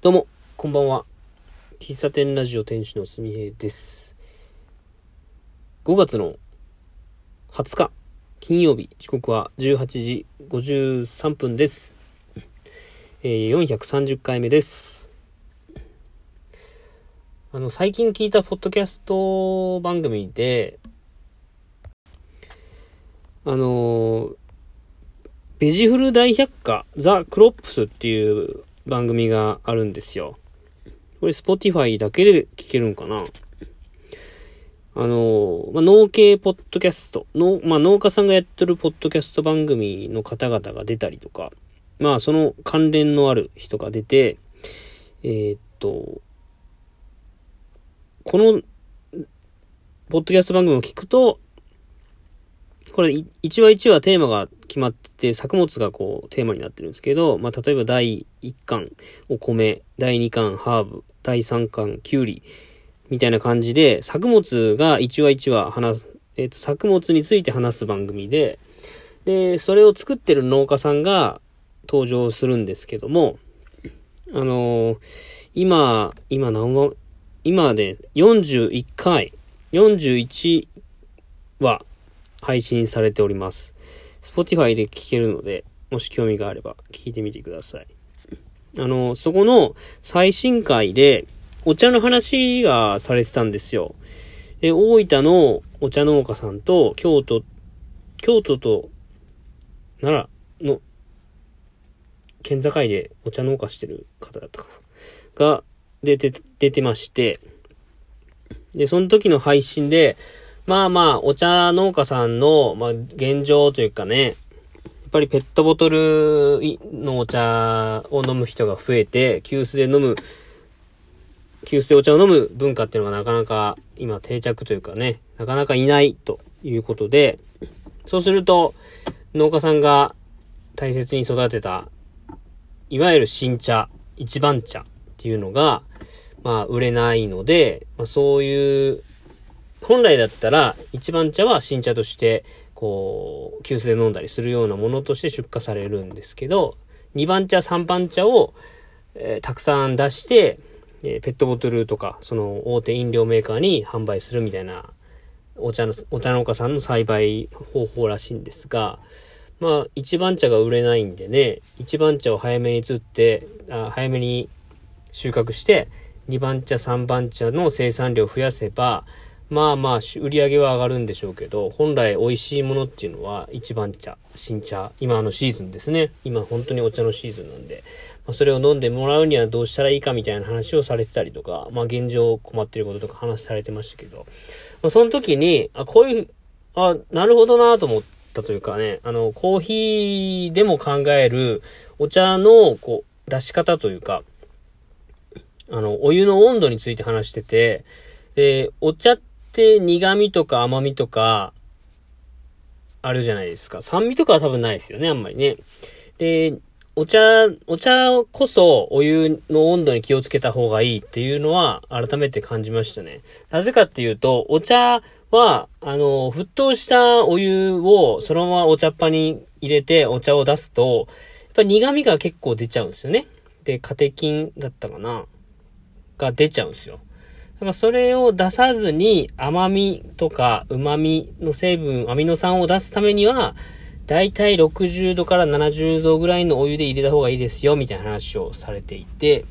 どうも、こんばんは。喫茶店ラジオ店主のすみへいです。5月の20日、金曜日、時刻は18時53分です。えー、430回目です。あの、最近聞いたポッドキャスト番組で、あのーベジフル大百科、ザ・クロップスっていう番組があるんですよ。これ、スポティファイだけで聞けるんかな？あの、まあ、農系ポッドキャスト、のまあ、農家さんがやってるポッドキャスト番組の方々が出たりとか、まあ、その関連のある人が出て、えーっと、この、ポッドキャスト番組を聞くと、これ、一話一話テーマが決まってて、作物がこう、テーマになってるんですけど、まあ、例えば第1巻、お米、第2巻、ハーブ、第3巻、キュウリ、みたいな感じで、作物が一話一話話す、えっ、と、作物について話す番組で、で、それを作ってる農家さんが登場するんですけども、あのー今、今何話、今で41回、41話配信されております。Spotify で聞けるので、もし興味があれば聞いてみてください。あの、そこの最新回でお茶の話がされてたんですよ。で、大分のお茶農家さんと京都、京都と奈良の県境でお茶農家してる方だったかな。が出て、出てまして、で、その時の配信で、まあまあ、お茶農家さんの、まあ、現状というかね、やっぱりペットボトルのお茶を飲む人が増えて、急須で飲む、急須でお茶を飲む文化っていうのがなかなか今定着というかね、なかなかいないということで、そうすると、農家さんが大切に育てた、いわゆる新茶、一番茶っていうのが、まあ、売れないので、まあ、そういう本来だったら一番茶は新茶としてこう急須で飲んだりするようなものとして出荷されるんですけど二番茶三番茶を、えーたくさん出して、えーペットボトルとかその大手飲料メーカーに販売するみたいなお茶のお茶農家さんの栽培方法らしいんですがまあ一番茶が売れないんでね一番茶を早めに釣ってあ早めに収穫して2番茶3番茶の生産量を増やせばまあまあ売り上げは上がるんでしょうけど本来美味しいものっていうのは一番茶新茶今のシーズンですね。今本当にお茶のシーズンなんで、まあ、それを飲んでもらうにはどうしたらいいかみたいな話をされてたりとかまあ現状困ってることとか話されてましたけど、まあ、その時にあこういうあなるほどなと思ったというかねあのコーヒーでも考えるお茶のこう出し方というかあの、お湯の温度について話してて、で、お茶って苦味とか甘みとか、あるじゃないですか。酸味とかは多分ないですよね、あんまりね。で、お茶、お茶こそお湯の温度に気をつけた方がいいっていうのは改めて感じましたね。なぜかっていうと、お茶は、あの、沸騰したお湯をそのままお茶っ葉に入れてお茶を出すと、やっぱ苦味が結構出ちゃうんですよね。で、カテキンだったかな？が出ちゃうんですよ。だからそれを出さずに甘みとか旨味の成分、アミノ酸を出すためには、だいたい60度から70度ぐらいのお湯で入れた方がいいですよ、みたいな話をされていて、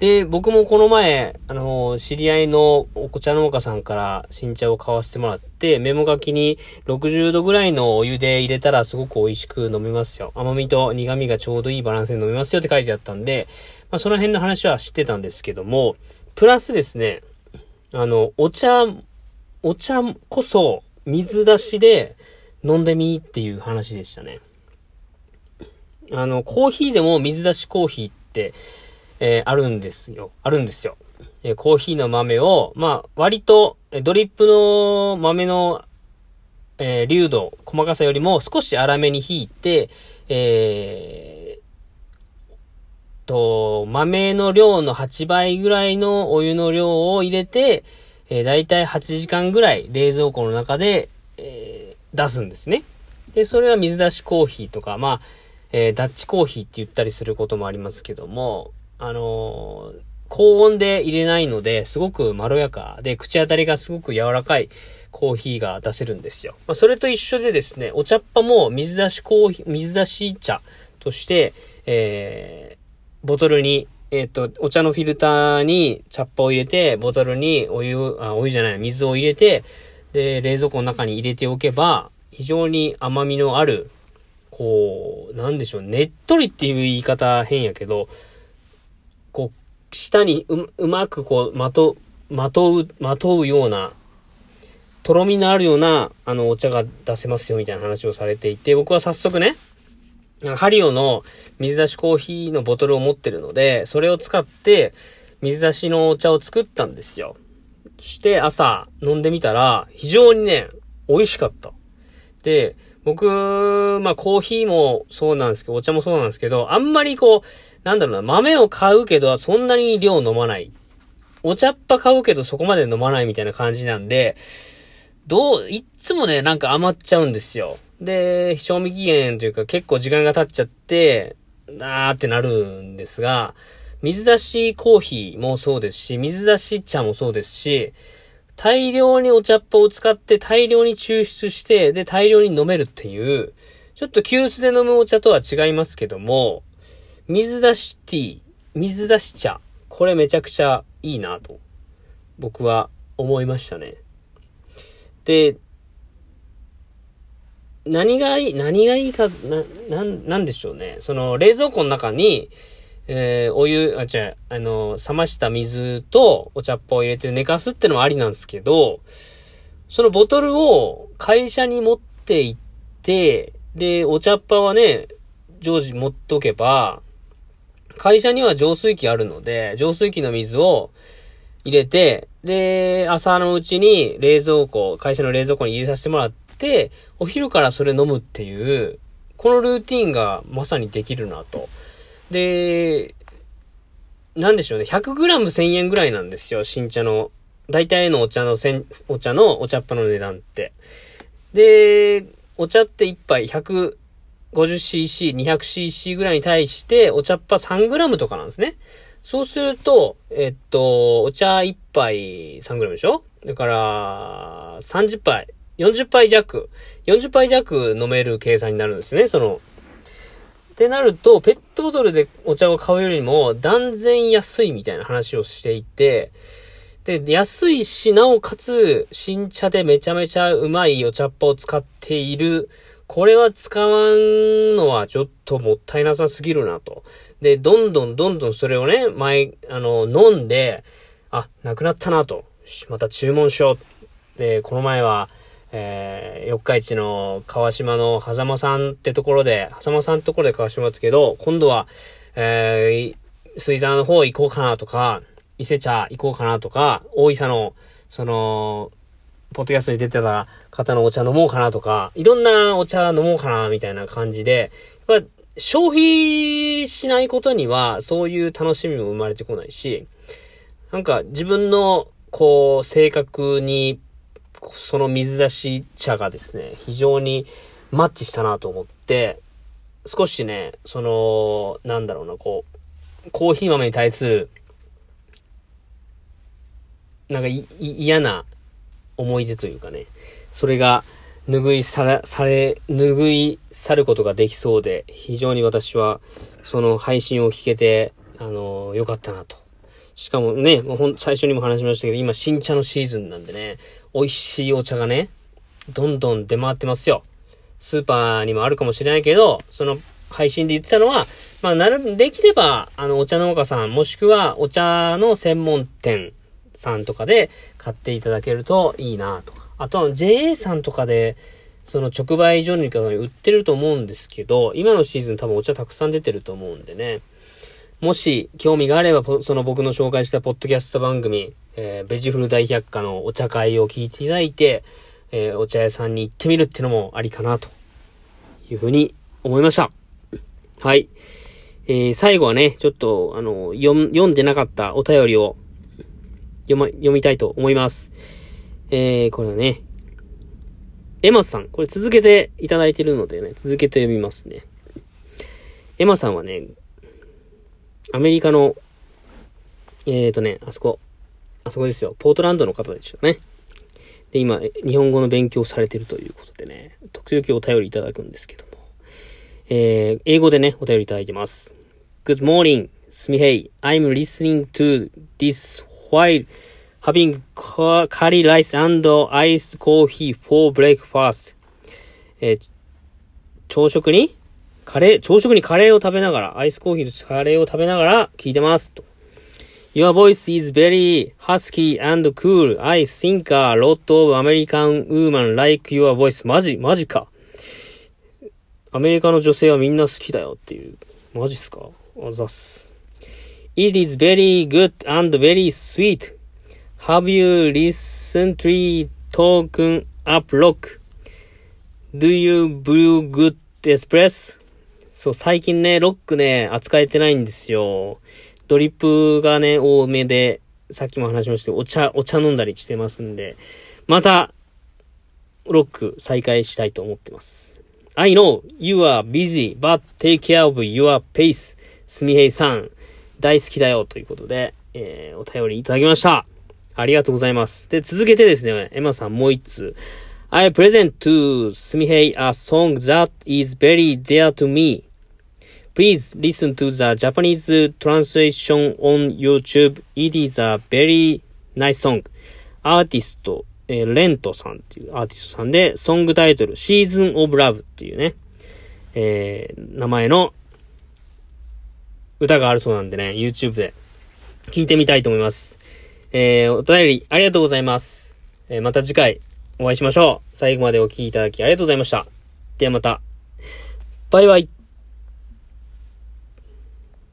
で、僕もこの前、あの、知り合いのお茶農家さんから新茶を買わせてもらって、メモ書きに60度ぐらいのお湯で入れたらすごく美味しく飲めますよ。甘みと苦味がちょうどいいバランスで飲めますよって書いてあったんで、まあ、その辺の話は知ってたんですけども、プラスですね、あの、お茶、お茶こそ水出しで飲んでみっていう話でしたね。あの、コーヒーでも水出しコーヒーって、えーあるんですよ。あるんですよ。えーコーヒーの豆を、まあ、割と、ドリップの豆の、えー流度、細かさよりも少し粗めに引いて、えーと、豆の量の8倍ぐらいのお湯の量を入れて、えー、だいたい8時間ぐらい冷蔵庫の中で、えー出すんですね。で、それは水出しコーヒーとか、まあ、えーダッチコーヒーって言ったりすることもありますけども、あのー高温で入れないので、すごくまろやかで、口当たりがすごく柔らかいコーヒーが出せるんですよ。まあ、それと一緒でですね、お茶っ葉も水出しコーヒー、水出し茶として、え、ボトルに、えっ、と、お茶のフィルターに茶っ葉を入れて、ボトルにお湯、あ、お湯じゃない、水を入れて、で、冷蔵庫の中に入れておけば、非常に甘みのある、こう、なんでしょう、ねっとりっていう言い方変やけど、こう、下にう、うまくこう、まと、まとう、まとうような、とろみのあるような、あの、お茶が出せますよ、みたいな話をされていて、僕は早速ね、ハリオの水出しコーヒーのボトルを持ってるので、それを使って、水出しのお茶を作ったんですよ。そして朝飲んでみたら、非常にね、美味しかった。で、僕、まあコーヒーもそうなんですけど、お茶もそうなんですけど、あんまりこう、なんだろうな、豆を買うけど、そんなに量飲まない。お茶っ葉買うけど、そこまで飲まないみたいな感じなんで、どう、いっつもね、なんか余っちゃうんですよ。で、賞味期限というか結構時間が経っちゃって、なーってなるんですが、水出しコーヒーもそうですし、水出し茶もそうですし、大量にお茶っ葉を使って大量に抽出して、で、大量に飲めるっていう、ちょっと急須で飲むお茶とは違いますけども、水出しティー、水出し茶、これめちゃくちゃいいなと、僕は思いましたね。で、何がいい、何がいいか、な、なん、なんでしょうね。その、冷蔵庫の中に、えー、お湯、あ、違う、あの、冷ました水とお茶っ葉を入れて寝かすってのもありなんですけど、そのボトルを会社に持って行って、で、お茶っ葉はね、常時持っとけば、会社には浄水器あるので、浄水器の水を入れて、で、朝のうちに冷蔵庫、会社の冷蔵庫に入れさせてもらってて、お昼からそれ飲むっていう、このルーティンがまさにできるなと。で、なんでしょうね。100g1000 円ぐらいなんですよ。新茶の。大体のお茶のせん、お茶のお茶っ葉の値段って。で、お茶って1杯 150cc、200cc ぐらいに対して、お茶っ葉 3g とかなんですね。そうすると、えっと、お茶1杯 3g でしょ？だから、30杯、40杯弱、40杯弱飲める計算になるんですね。その、ってなると、ペットボトルでお茶を買うよりも断然安いみたいな話をしていて、で、安いし、なおかつ、新茶でめちゃめちゃうまいお茶っ葉を使っている。これは使わんのはちょっともったいなさすぎるなと。で、どんどんどんどんそれをね、前、あの、飲んで、あ、なくなったなと。また注文しよう。で、この前は、えー、四日市の川島の狭間さんってところで、狭間さんってところで川島ですけど、今度は、えー、水産の方行こうかなとか、伊勢茶行こうかなとか、大井佐の、その、ポッドキャストに出てた方のお茶飲もうかなとか、いろんなお茶飲もうかな、みたいな感じで、やっぱ消費しないことには、そういう楽しみも生まれてこないし、なんか自分の、こう、性格にその水出し茶がですね、非常にマッチしたなと思って、少しね、その、なんだろうな、こう、コーヒー豆に対する、なんか嫌な思い出というかね、それが拭いされ、され、拭い去ることができそうで、非常に私は、その配信を聞けて、あの、良かったなと。しかもね、もうほん、最初にも話しましたけど、今新茶のシーズンなんでね、美味しいお茶がね、どんどん出回ってますよ。スーパーにもあるかもしれないけど、その配信で言ってたのは、まあ、なる、できれば、あの、お茶農家さん、もしくはお茶の専門店さんとかで買っていただけるといいなとか。あとは JA さんとかで、その直売所に売ってると思うんですけど、今のシーズン多分お茶たくさん出てると思うんでね。もし興味があれば、その僕の紹介したポッドキャスト番組、えー、ベジフル大百科のお茶会を聞いていただいて、えー、お茶屋さんに行ってみるってのもありかな、というふうに思いました。はい。えー、最後はね、ちょっと、あの、読読んでなかったお便りを読ま、読みたいと思います。えー、これはね、エマさん、これ続けていただいてるのでね、続けて読みますね。エマさんはね、アメリカのえーとね、あそこ、あそこですよ。ポートランドの方でしたね。で、今、日本語の勉強されてるということでね、時々お便りいただくんですけども。えー、英語でね、お便りいただいてます。Good morning, Smihei. I'm listening to this while having curry rice and iced coffee for breakfast. えー、朝食にカレー、朝食にカレーを食べながら、アイスコーヒーとカレーを食べながら聞いてます。と Your voice is very husky and cool. I think a lot of American women like your voice. マジマジか。アメリカの女性はみんな好きだよっていう。マジっすかあざっす。It is very good and very sweet. Have you recently taken up rock? Do you brew good espresso? そう、最近ね、ロックね、扱えてないんですよ。ドリップがね、多めで、さっきも話しましたけど、お茶、お茶飲んだりしてますんで、また、ロック再開したいと思ってます。I know you are busy, but take care of your pace. すみへいさん、大好きだよということで、えー、お便りいただきました。ありがとうございます。で、続けてですね、エマさんもう一通。I present to すみへい a song that is very dear to me. Please listen to the Japanese translation on YouTube. It is a very nice song. アーティスト、えー、レントさんっていうアーティストさんで、ソングタイトル、シーズンオブラブっていうね、えー、名前の歌があるそうなんでね、YouTube で聞いてみたいと思います。えー、お便りありがとうございます。えー、また次回お会いしましょう。最後までお聴きいただきありがとうございました。ではまた。バイバイ。